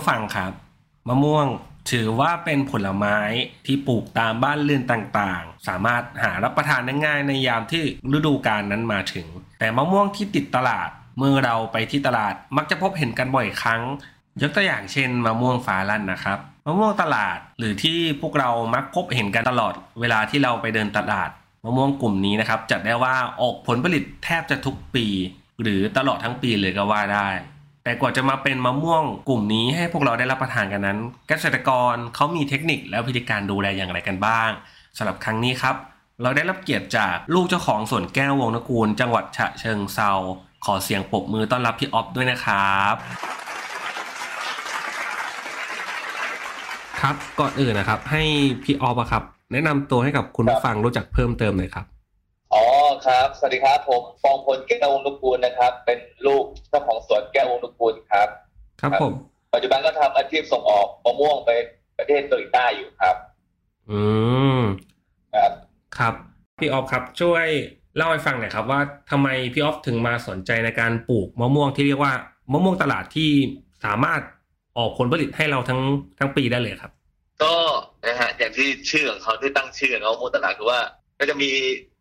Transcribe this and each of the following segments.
ผู้ฟังครับ มะม่วงถือว่าเป็นผลไม้ที่ปลูกตามบ้านเรือนต่างๆ สามารถหารับประทานได้ง่ายในยามที่ฤดูกาลนั้นมาถึง แต่มะม่วงที่ติดตลาด เมื่อเราไปที่ตลาดมักจะพบเห็นกันบ่อยครั้ง ยกตัวอย่างเช่นมะม่วงฟ้าลั่นนะครับ มะม่วงตลาดหรือที่พวกเรามักพบเห็นกันตลอด เวลาที่เราไปเดินตลาด มะม่วงกลุ่มนี้นะครับจัดได้ว่าออกผลผลิตแทบจะทุกปี หรือตลอดทั้งปีเลยก็ว่าได้ แต่กว่าจะมาเป็นมะม่วงกลุ่มนี้ให้พวกเราได้รับประทานกันนั้น เกษตรกรเขามีเทคนิคและวิธีการดูแลอย่างไรกันบ้างสำหรับครั้งนี้ครับ เราได้รับเกียรติจากลูกเจ้าของสวนแก้ววงนกูล จังหวัดฉะเชิงเซาขอเสียงปรบมือต้อนรับพี่ออฟด้วยนะครับครับก่อนอื่นนะครับ ให้พี่ออฟอะครับ แนะนำตัวให้กับคุณผู้ฟังรู้จักเพิ่มเติมหน่อยครับ ครับ สวัสดีครับผมฟองพลแก้ววงนุกูลนะครับ เป็นลูกเจ้าของสวนแก้ววงนุกูลครับ ครับผม ปัจจุบันก็ทำอาชีพส่งออกมะม่วงไปประเทศเกาหลีใต้อยู่ครับ อืมครับครับ พี่ออฟครับ ช่วยเล่าให้ฟังหน่อยครับ ว่าทำไมพี่ออฟถึงมาสนใจในการปลูกมะม่วงที่เรียกว่ามะม่วงตลาดที่สามารถออกผลผลิตให้เราทั้งทั้งปีได้เลยครับ ก็นะฮะอย่างที่ชื่อของเขาที่ตั้งชื่อเนาะมะม่วงตลาดคือว่าก็จะมี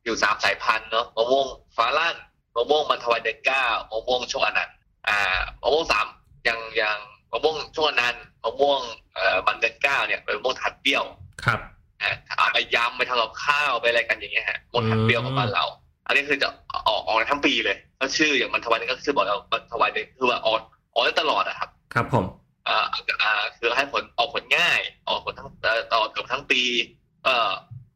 อยู่สามสายพันธุ์เนาะมะม่วงฟ้าลั่นมะม่วงมันทวายเดนก้ามะม่วงโชคอนันต์อ่ามะม่วงสามอย่างอย่างมะม่วงโชคอนันต์มะม่วงเอ่อมันเดนก้าเนี่ยเป็นมะม่วงทัดเปรี้ยวครับอะเอาไปยำไปทำกับข้าวไปอะไรกันอย่างเงี้ยฮะมดทันเปรี้ยวของบ้านเรา อันนี้คือจะออกออกทั้งปีเลยก็ชื่ออย่างมันทวายนี่ก็ชื่อบอกแล้วมันทวายนี่คือว่าออกออกได้ตลอดอะครับ ครับผมอ่าอ่าคือให้ผลออกผลง่าย ออกผลทั้งเอ่อออกเกือบทั้งปี เอ่อ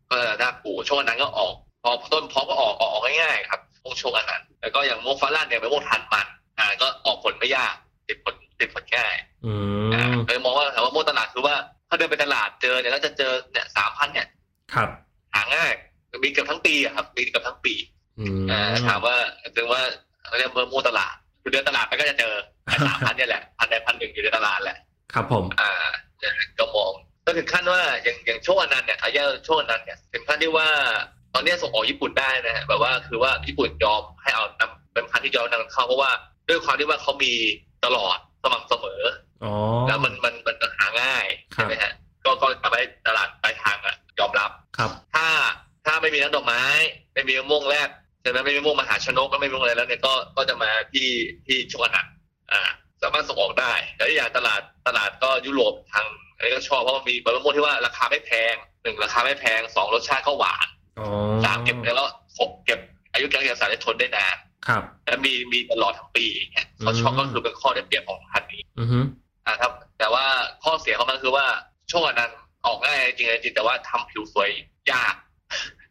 ก็ถ้าปลูกช่วงนั้นก็ออก พอต้นพร้อมก็ออกออกออกง่ายๆครับพวกช่วงอันนั้นแล้วก็อย่างมวงฟ้าลั่นเนี่ยเป็นมวงทันมันอ่าก็ออกผลไม่ยากติดผลติดผลง่ายอือ่ามเลยมองว่าถามว่ามวงตลาดคือว่า ถ้าเดินไปตลาดเจอเนี่ยแล้วจะเจอเนี่ยสามพันเนี่ย ครับ หาง่ายมีเกือบทั้งปีอะครับมีเกือบทั้งปีอืมอ่าถามว่าถึงว่าเขาเรียกว่ามูตลาดคือเดินตลาดไปก็จะเจอสามพันเนี่ยแหละพันใดพันหนึ่งอยู่ในตลาดแหละ ครับผม อ่าก็มองก็ถึงขั้นว่าอย่างอย่างช่วงอนันต์เนี่ยอายาช่วงอนันต์เนี่ยถึงขั้นที่ว่า ตอนนี้ส่งออกญี่ปุ่นได้นะฮะแบบว่าคือว่าญี่ปุ่นยอมให้เอานำเป็นพันธุ์ที่ยอมนำเข้าเพราะว่าด้วยความที่ว่าเขามีตลอดสม่ำเสมออ๋อแล้วมันมันมันหาง่ายครับใช่ไหมฮะก็ก็ทำให้ตลาดปลายทางอะยอมรับครับ ถ้าถ้าไม่มีน้ำดอกไม้ ไม่มีมะม่วงแรกใช่ไหมไม่มีมะม่วงมหาชนกก็ไม่มีมะม่วงอะไรแล้วเนี่ยก็ก็จะมาที่ที่ชวนันอ่าสามารถส่งออกได้ แล้วอย่างตลาดตลาดก็ยุโรปทางอันนี้ก็ชอบเพราะมันมีมะม่วงที่ว่าราคาไม่แพงหนึ่งราคาไม่แพงสองรสชาติก็หวานอ๋อ สามเก็บแล้วหกเก็บ อายุการเก็บสารได้ทนได้นานครับและมีมีตลอดทั้งปีอย่างเงี้ยเขาชอบอืมก็คือเป็นข้อเด็ดเดี่ยวของพันธุ์นี้อือฮึอ่าครับ แต่ว่าข้อเสียของมันคือว่าช่วงนั้นออกง่ายจริงๆจริงแต่ว่าทำผิวสวยยาก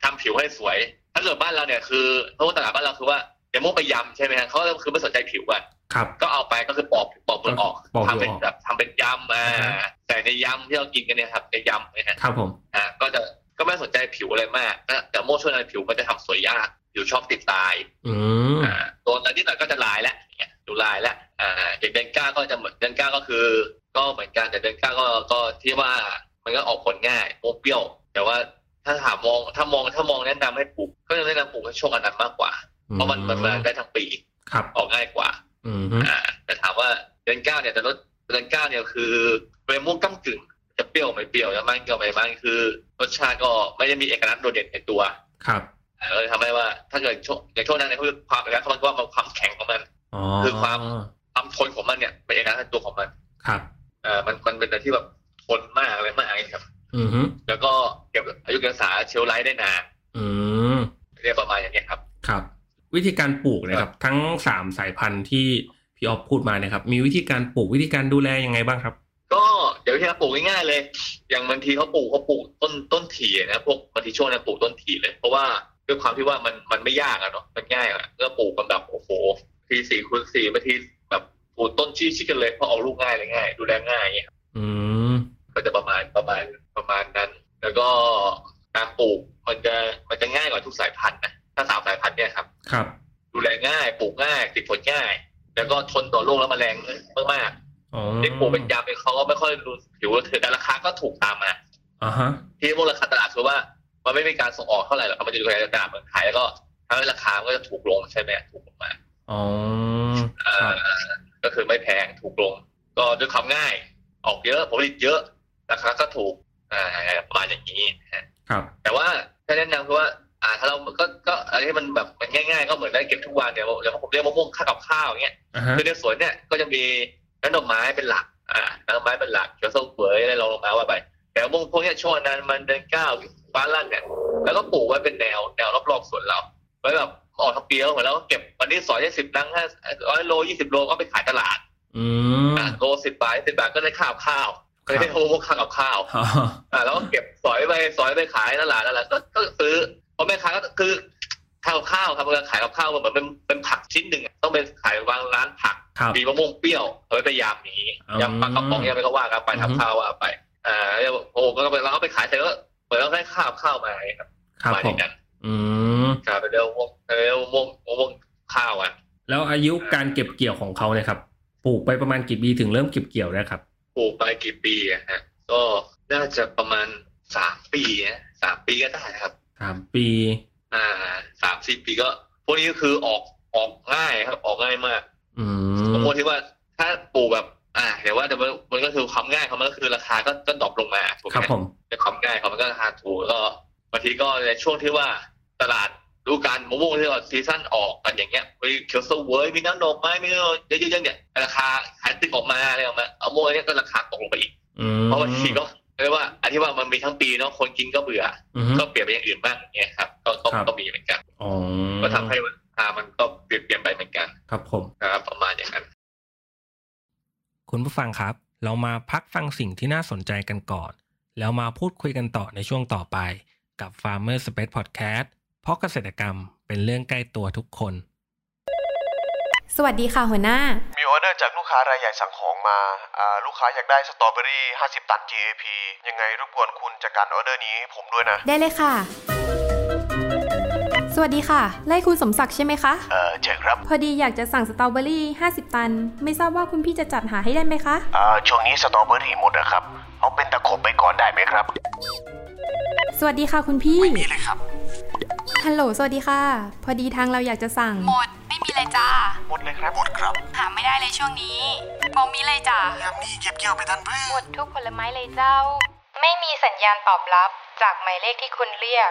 ทำผิวให้สวย ถ้าเกิดบ้านเราเนี่ยคือเพราะว่าตลาดบ้านเราคือว่าเดี๋ยวมุ่งไปยำใช่ไหมฮะเขาก็คือไม่สนใจผิวกันครับ ก็เอาไปก็คือปอกปอกมันออกปอกมันออกทำเป็นแบบทำเป็นยำอ่าอ่าฮะแต่ในยำที่เรากินกันเนี่ยครับในยำเนี่ยฮะครับผมอ่าก็จะ ก็ไม่สนใจผิวอะไรมากนะแต่โม่ช่วงนั้นผิวมันจะทำสวยยากผิวชอบติดตายอืมอ่าตัวนั้นนิดหน่อยก็จะลายแล้วเนี่ยดูลายแล้วอ่าอย่างเดนก้าก็จะเหมือนเดนก้าก็คือ ก็เหมือนกันแต่เดนก้าก็ก็ที่ว่ามันก็ออกผลง่ายโมเปรี้ยว แต่ว่าถ้าถามมองถ้ามองถ้ามองแนะนำให้ปลูก ก็จะแนะนำปลูกให้ช่วงอันนั้นมากกว่า เพราะมันมันมาได้ทั้งปีครับออกง่ายกว่าอืมฮึอ่าแต่ถามว่าเดือนเก้าเนี่ยแต่รสเดือนเก้าเนี่ยคือเป็นม่วงก้ากึ่ง จะเปรี้ยวไม่เปรี้ยวจะมันก็ไม่มันคือรสชาติก็ไม่ได้มีเอกลักษณ์โดดเด่นในตัว ครับอ่าก็เลยทำให้ว่า ถ้าเกิดช่วงในช่วงนั้นเนี่ยคือความเอกลักษณ์ของมันก็ว่ามันความแข็งของมันอ๋อคือความความทนของมันเนี่ยเป็นเอกลักษณ์ในตัวของมัน ครับอ่ามันมันเป็นอะไรที่แบบทนมากอะไรมากอย่างเงี้ยครับอืมฮึแล้วก็เก็บอายุการรักษาเชลไลท์ได้นานอืมเรียกประมาณอย่างเงี้ยครับ ครับ วิธีการปลูกเนะครับ ทั้งสามสายพันธุ์ที่พี่พี่ออฟพูดมาเนี่ยครับ มีวิธีการปลูกวิธีการดูแลยังไงบ้างครับก็ เดี๋ยวที่เราปลูกง่ายๆเลย อย่างบางทีเขาปลูกเขาปลูกต้นต้นถี่นะพวกบางทีช่วงนั้นปลูกต้นถี่เลย เพราะว่าด้วยความที่ว่ามันมันไม่ยากอะเนาะมันง่ายอะก็ปลูกกันแบบโอ้โหทีสี่คูณสี่บางทีแบบปลูกต้นชี้ชิดกันเลยเพราะออกลูกง่ายเลยง่าย ดูแลง่ายอย่างเงี้ยอืมก็จะประมาณประมาณประมาณนั้น แล้วก็การปลูกมันจะมันจะง่ายกว่าทุกสายพันธุ์นะถ้าสามสายพันธุ์เนี่ยครับ ครับ ดูแลง่ายปลูกง่ายติดผลง่าย แล้วก็ทนต่อโรคและแมลงมากอ๋อๆที่ปลูกเป็นยำเนี่ยเขา ก็ไม่ค่อยรู้ผิวถือแต่ราคาก็ถูกตามมาอ่าฮะที่พวกราคาตลาดคือว่า มันไม่มีการส่งออกเท่าไหร่หรอกครับมันจะอยู่ในตลาดเมืองไทยแล้วก็ทำให้ราคามันก็จะถูกลงใช่ไหมถูกลงมาอ๋อเอ่ครับอก็คือไม่แพงถูกลง ก็ด้วยความง่าย ออกเยอะผลผลิตเยอะราคาก็ถูกอ่าประมาณอย่างนี้นะฮะครับ แต่ว่าถ้าแนะนำคือว่าอ่าถ้าเราก็ก็อะไรที่มันแบบมันง่ายๆ ก็เหมือนได้เก็บทุกวันเนี่ยอย่างผมเรียกมะม่วงข้าวกับข้าวอย่างเงี้ยอ่าฮะคือในสวนเนี่ยก็จะมีน้ำดอกไม้เป็นหลัก อ่าน้ำดอกไม้เป็นหลักเขียวส้มเฟือยอะไรลองลงมาว่าไป แต่มะม่วงพวกเนี้ยช่วงนั้นมันเดินก้าวฟ้าลั่นเนี่ยแล้วก็ปลูกไว้เป็นแนวแนวรอบๆสวนเราไว้แบบออกทั้งปีแล้วเหมือนแล้วก็เก็บวันนี้สอยได้สิบลังห้าร้อยโลยี่สิบโลก็ไปขายตลาด อืมอ่าโลสิบบาทสิบบาทก็ได้ข้าวข้าวเคยได้มะม่วงข้าวกับข้าวอ๋ออ่าแล้วก็เก็บสอยไปสอยไปขายตลาดนั่นแหละก็ก็ซื้อเพราะแม่ค้าก็คือ ข้าวข้าวครับเวลาขายกับข้าวมันเหมือนเป็นเป็นผักชิ้นหนึ่งอะต้องเป็นขายวางร้านผักครับมีมะม่วงเปรี้ยวเอาไว้ไปยำอย่างนี้อืมยำปลากระป๋องยำไปก็ว่ากันไปอือฮึทำข้าวว่าไปอ่าแล้วโอ้ก็ไปเราก็ไปขายเสร็จแล้วก็เปิดแล้วได้ข้าวข้าวมาครับครับมาผด้วมยกันอืมครับไปเร็วมะม่วงเร็วมะม่วงมะม่วงข้าวอะ แล้วอายุการเก็บเกี่ยวของเขาเนี่ยครับปลูกไปประมาณกี่ปีถึงเริ่มเก็บเกี่ยวได้ครับปลูกไปกี่ปีอะฮะก็น่าจะประมาณสามปีนะสามปีก็ได้ครับสามปี อ่าสามสี่ปีก็ พวกนี้ก็คือออกออกง่ายครับ ออกง่ายมาก อืบางมคนที่ว่าถ้าปลูกแบบ อ่าเดี๋ยวว่าแต่มันมันก็คือความง่ายของมันก็คือราคาก็ก็ดรอปลงมาถูกไหครับมผมในความง่ายของมันก็ราคาถูกแล้วก็บางทีก็ในช่วงที่ว่าตลาดฤดูการมะม่วงที่ว่าซีซั่นออกกันอย่างเงี้ยมีเขียวเสวยมีน้ำดอกไม้มีเยอะๆเนี่ยราคาขายตึกออกมาอะไรออกมาเอาโม่เนี่ยก็ราคาตกลงไปอีกอืมเพราะบางทีก็ เรียกว่าอันที่ว่ามันมีทั้งปีเนาะคนกินก็เบื่ออืมก็เปลี่ยนไปอย่างอื่นบ้างอย่างเงี้ยครับก็ก็ครับก็มีเหมือนกันอ๋อก็ทำให้ราคามันก็เปลี่ยนเปลี่ยนไปเหมือนกัน ครับผมนะครับประมาณอย่างนั้น คุณผู้ฟังครับ เรามาพักฟังสิ่งที่น่าสนใจกันก่อน แล้วมาพูดคุยกันต่อในช่วงต่อไป กับ Farmer Space Podcast เพราะเกษตรกรรมเป็นเรื่องใกล้ตัวทุกคน สวัสดีค่ะหัวหน้ามี ออเดอร์จากลูกค้ารายใหญ่สั่งของมาอ่าลูกค้าอยากได้สตรอเบอรี่ 50 ตัน GAP ยังไงรบกวนคุณจัดการออเดอร์นี้ให้ผมด้วยนะ ได้เลยค่ะ สวัสดีค่ะ ไร่คุณสมศักดิ์ใช่ไหมคะ เออเชิญครับ พอดีอยากจะสั่งสตรอเบอรี่ 50 ตัน ไม่ทราบว่าคุณพี่จะจัดหาให้ได้ไหมคะอ่าช่วงนี้สตรอเบอรี่หมดนะครับ เอาเป็นตะขบไปก่อนได้ไหมครับ สวัสดีค่ะคุณพี่นี่เลยครับ ฮัลโหล สวัสดีค่ะ พอดีทางเราอยากจะสั่ง หมดไม่มี เลยจ้า หมดเลยครับ หมดครับ หาไม่ได้เลยช่วงนี้บอมีเลยจ้ายามนี้เก็บเกี่ยวไปทันเพื่หมอนดทุกผลไม้เลยเจ้า ไม่มีสัญญาณตอบรับจากหมายเลขที่คุณเรียก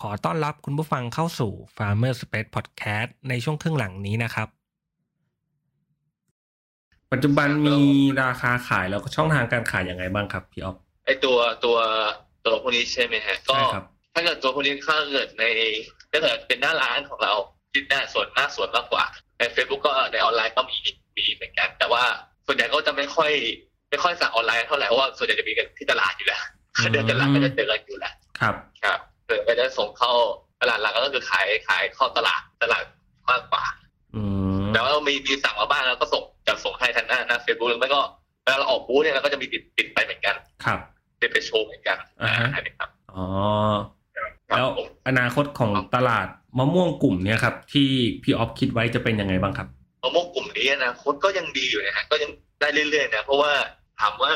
ขอต้อนรับคุณผู้ฟังเข้าสู่ Farmer Space Podcast ในช่วงครึ่งหลังนี้นะครับ ปัจจุบันมีราคาขายแล้วก็ช่องทางการขายยังไงบ้างครับพี่ออฟไอตัวตัวตัวพวกนี้ใช่ไหมฮะก็ใช่ครับถ้าเกิดตัวพวกนี้ถ้าเกิดในถ้าเกิดเป็นหน้าร้านของเราที่หน้าส่วนหน้าส่วนมากกว่า ใน Facebook ก็ในออนไลน์ก็มีมีเหมือนกัน แต่ว่าส่วนใหญ่ก็จะไม่ค่อย ไม่ค่อยสั่งออนไลน์เท่าไหร่เพราะว่าส่วนใหญ่จะมีกันที่ตลาดอยู่แล้วอืมเดินตลาดก็จะเจอกันอยู่แล้วครับครับ เดินก็จะส่งเข้าตลาดหลักก็คือขายขายเข้าตลาดตลาดมากกว่าอืมแต่ว่ามีมีสั่งมาบ้างแล้วก็ส่งจะส่งให้ทางหน้าหน้าเฟซบุ๊กหรือไม่ก็เวลาเราออกบูธเนี่ยเราก็จะมีติดติดไปเหมือนกัน ครับติดไปโชว์เหมือนกันอ่าฮะอันนี้ครับอ๋อครับแล้วผมอนาคตของตลาดมะม่วงกลุ่มเนี้ยครับ ที่พี่ออฟคิดไว้จะเป็นยังไงบ้างครับมะม่วงกลุ่มนี้นะคตก็ยังดีอยู่นะฮะก็ยังได้เรื่อยๆนะเพราะว่าถามว่า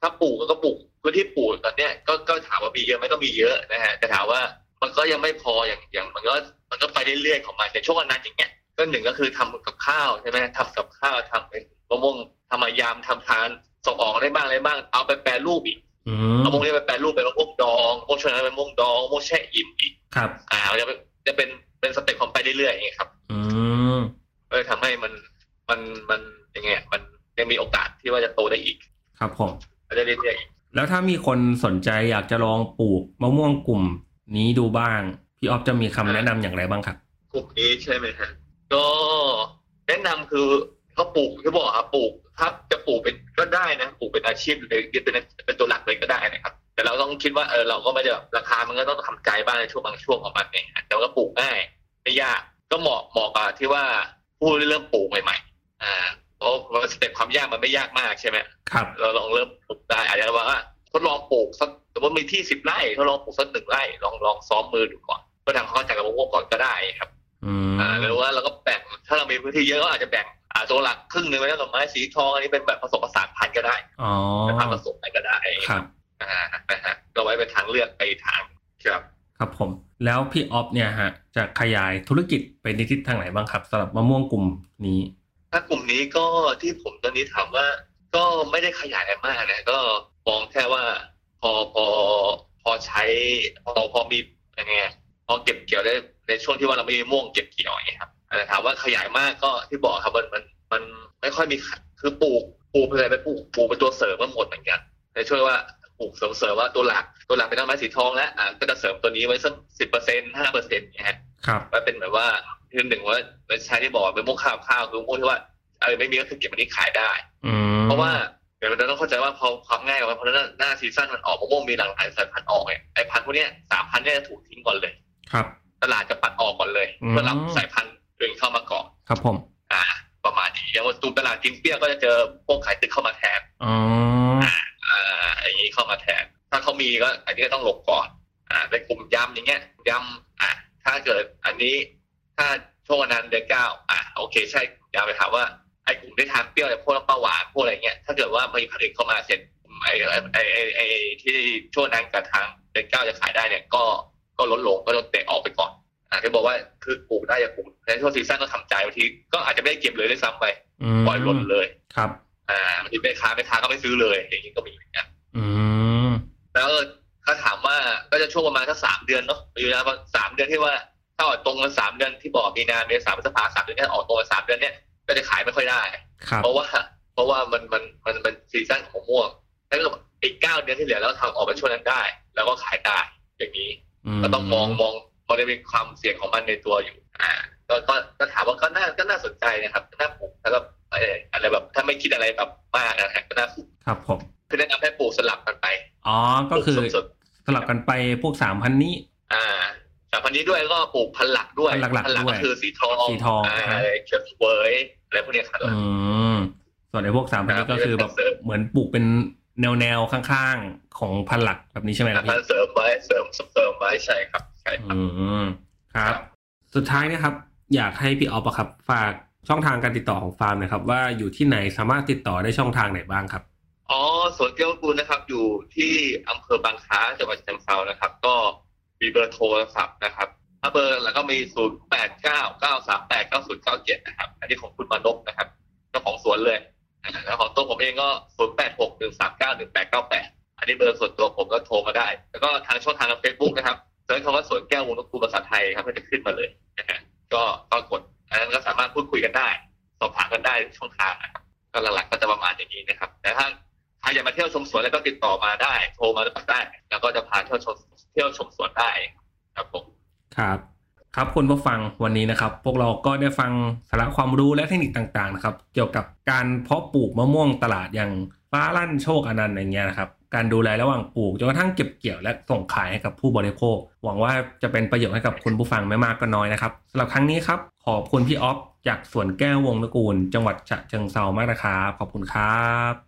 ถ้าปลูกก็ปลูก พื้นที่ปลูกตอนเนี้ยก็ก็ถามว่ามีเยอะไหมก็มีเยอะนะฮะแต่ถามว่ามันก็ยังไม่พออย่างอย่างมันก็มันก็ไปเรื่อยๆของมันแต่ช่วงนั้นอย่างเงี้ยก็หนึ่งก็คือทำกับข้าวใช่ไหมทำกับข้าวทำเป็นมะม่วงทำมายามทำทานส่งออกได้บ้างอะไรบ้าง เอาไปแปรรูปอีกอืมมะม่วงนี้ไปแปรรูปเป็นมะม่วงดองมะม่วงชนะเป็นมะม่วงดองมะม่วงแช่อิ่มอีกครับอ่ามันจะเป็นจะเป็นเป็นสเต็ปของไปเรื่อยๆอย่างเงี้ยครับอืมก็เลยทำให้มันมันมันยังไงมันยังมีโอกาสที่ว่าจะโตได้อีก ครับผมก็จะเรื่อยๆอีก แล้วถ้ามีคนสนใจอยากจะลองปลูกมะม่วงกลุ่มนี้ดูบ้าง พี่ออฟจะมีคำแนะนำอย่างไรบ้างครับกลุ่มนี้ใช่ไหมฮะก็แนะนำคือเขาปลูกที่บอกครับปลูกถ้าจะปลูกเป็นก็ได้นะปลูกเป็นอาชีพเลยเป็นเป็นตัวหลักเลยก็ได้นะครับ แต่เราต้องคิดว่าเออเราก็ไม่ได้ราคามันก็ต้องทำใจบ้างในช่วงบางช่วงของมันเองแต่ก็ปลูกง่ายไม่ยากก็เหมาะเหมาะกับที่ว่าผู้เริ่มปลูกใหม่ๆอ่า เพราะเพราะสเต็ปความยากมันไม่ยากมากใช่ไหมครับ เราลองเริ่มปลูกได้อาจจะว่าทดลองปลูกสักสมมติมีที่สิบไร่ทดลองปลูกสักหนึ่งไร่ลองลองซ้อมมือดูก่อนเพื่อทำความเข้าใจกับมะม่วงก่อนก็ได้ครับอืมอ่าหรือว่าเราก็แบ่งถ้าเรามีพื้นที่เยอะก็อาจจะแบ่งอ่าตัวหลักครึ่งหนึ่งไว้แล้วดอกไม้สีทองอันนี้เป็นแบบผสมผสานพันธุ์ก็ได้อ๋อเป็นพันธุ์ผสมไปก็ได้ครับอ่านะฮะก็ไว้เป็นทางเลือกไปทางครับ ครับผม แล้วพี่ออฟเนี่ยฮะจะขยายธุรกิจไปในทิศทางไหนบ้างครับสำหรับมะม่วงกลุ่มนี้ ถ้ากลุ่มนี้ก็ที่ผมตอนนี้ถามว่า ก็ไม่ได้ขยายอะไรมากนะก็มองแค่ว่าพอพอพอใช้พอพอมียังไงพอเก็บเกี่ยวได้ในช่วงที่ว่าเราไม่มีม่วงเก็บเกี่ยวอย่างเงี้ยครับแต่ถามว่าขยายมากก็ที่บอกครับมันมันมันไม่ค่อยมีขายคือปลูกปลูกอะไรไปปลูกปลูกเป็นตัวเสริมมันหมดเหมือนกันแต่ช่วยว่าปลูกเสริมเสริมว่าตัวหลักตัวหลักเป็นต้นไม้สีทองแล้วอะก็จะเสริมตัวนี้ไว้สักสิบเปอร์เซ็นต์ห้าเปอร์เซ็นต์เนี่ยฮะครับมันเป็นแบบว่า คือหนึ่งว่าใช้ที่บอกว่าเป็นม่วงข้าวข้าวคือม่วงที่ว่าเออไม่มีก็คือเก็บอันนี้ขายได้อืมเพราะว่าเดี๋ยวเราต้องเข้าใจว่าพอความง่ายของมันเพราะฉะนั้นหน้าซีซั่นมันออกมะม่วงมีหลากหลายสายพันธุ์ออกเนี่ยไอ้พันธุ์พวกเนี้ยสามพันธุ์เนี่ยจะถูกทิ้งก่อนเลย ครับ ตลาดจะปัดออกก่อนเลยอืมเพื่อรับสายพันธุ์อื่นเข้ามาก่อนครับผม อ่า ประมาณนี้อย่างว่าตูมตลาดกินเปรี้ยวก็จะเจอพวกขายตึกเข้ามาแทนอ๋ออ่าอย่างนี้เข้ามาแทน ถ้าเขามีก็อันนี้ก็ต้องหลบก่อน อ่าในกลุ่มยำอย่างเงี้ยยำอ่าถ้าเกิดอันนี้ ถ้าช่วงวันนั้นเดือนเก้าอ่าโอเคใช่ยาไปถามว่าไอ้กลุ่มได้ทานเปรี้ยวเนี่ยพวกน้ำปลาหวานพวกอะไรเงี้ยถ้าเกิดว่ามีผลิตเข้ามาเสร็จไอ้ไอ้ไอ้ไอ้ไอ้ที่ช่วงนั้นกับทางเดือนเก้าจะขายได้เนี่ยก็ก็ลดลงก็โดนเตะออกไปก่อนอ่าที่บอกว่าคือปลูกได้อย่าปลูกในช่วงซีซั่นก็ทำใจบางทีก็อาจจะไม่ได้เก็บเลยด้วยซ้ำไปอืมปล่อยหล่นเลยครับอ่าบางทีไปค้าไปค้าก็ไม่ซื้อเลยอย่างนี้ก็มีเหมือนกันอืมแล้วถ้าถามว่าก็จะช่วงประมาณสักสามเดือนเนาะอยู่นะสามเดือนที่ว่า ถ้าออกตรงกันสามเดือนที่บอกมีนาเมษาพฤษภาสามเดือนเนี้ออกตรงกันสามเดือนเนี้ยก็จะขายไม่ค่อยได้ครับเพราะว่า เพราะว่ามันมันมันมันซีซั่นของมะม่วงถ้าเกิดอีกเก้าเดือนที่เหลือแล้วทำออกมาช่วงนั้นได้ แล้วก็ขายได้อย่างนี้ ก็ต้องมองมองมองในเป็นความเสี่ยงของมันในตัวอยู่ อ่า ก็ก็ก็ถามว่าก็น่าก็น่าสนใจนะครับน่าปลูกแล้วก็เอ่ออะไรแบบ ถ้าไม่คิดอะไรแบบมากนะฮะก็น่าปลูกครับผมคือแนะนำให้ปลูกสลับกันไป อ๋อ ก็คือปลูสดสลับกันไปพวกสามพันนี้ๆอ่า สามพันนี้ด้วยก็ปลูกพันหลักด้วยพันหลักๆพันหลักด้วก็ยคือสีทองสีทองอ่าฮะเขียวเวยอะไรพวกเนี้ยครับอืมส่วนในพวกสามพันนี้ครับก็คือแบบเสริมเหมือนปลูกเป็นแนวแนวๆข้างๆของพันหลักแบบนี้ใช่ไหมครับพัพี่นเสริมไว้เสริมเสริมไว้ใช่ครับใช่ครับอืมครับ สุดท้ายนะครับ อยากให้พี่ออฟอะครับฝากช่องทางการติดต่อของฟาร์มหนะครับ ว่าอยู่ที่ไหนสามารถติดต่อได้ช่องทางไหนบ้างครับอ๋อสวนเกี้ยวกูลนะครับ อยู่ที่อำเภอบางคล้าจังหวัดฉะเชิงเทรานะครับ ก็ มีเบอร์โทรศัพท์นะครับ ถ้าเบอร์แล้วก็มีศูนย์แปดเก้าเก้าสามแปดเก้าศูนะครับ อันนี้ของคุณมานพนะครับเจ้าของสวนเลยแล้วของตัวผมเองก็ศูนย์แปดหกหนึ่งสามเก้าหนึ่งแปดเก้าแปดอันนี้เบอร์ส่วนตัวผมก็โทรมาได้ แล้วก็ทางช่องทางเฟซบุ๊กนะครับเซิร์ชคำว่าสวนแก้ววงนกูภาษาไทยครับก็จะขึ้นมาเลยนะฮะก็ก็กดอันนั้นก็สามารถพูดคุยกันได้ สอบถามกันได้ช่องทางนะครับก็หลักๆก็จะประมาณอย่างนี้นะครับ แต่ถ้า ใครอยากมาเที่ยวชมสวนอะไรก็ติดต่อมาได้ โทรมาได้ แล้วก็จะพาเที่ยวชมเที่ยวชมสวนได้ครับผมครับครับคุณผู้ฟังวันนี้นะครับ พวกเราก็ได้ฟังสาระความรู้และเทคนิคต่างๆนะครับ เกี่ยวกับการเพาะปลูกมะม่วงตลาดอย่างฟ้าลั่นโชคอนันต์อย่างเงี้ยนะครับ การดูแลระหว่างปลูกจนกระทั่งเก็บเกี่ยวและส่งขายให้กับผู้บริโภค หวังว่าจะเป็นประโยชน์ให้กับคุณผู้ฟังไม่มากก็น้อยนะครับสำหรับครั้งนี้ครับขอบคุณพี่ออฟจากสวนแก้ววงตระกูล จังหวัดฉะเชิงเซามากนะครับขอบคุณครับ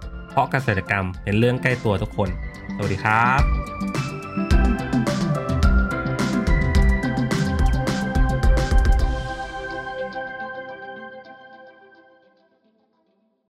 เพราะเกษตรกรรมเป็นเรื่องใกล้ตัวทุกคน สวัสดีครับ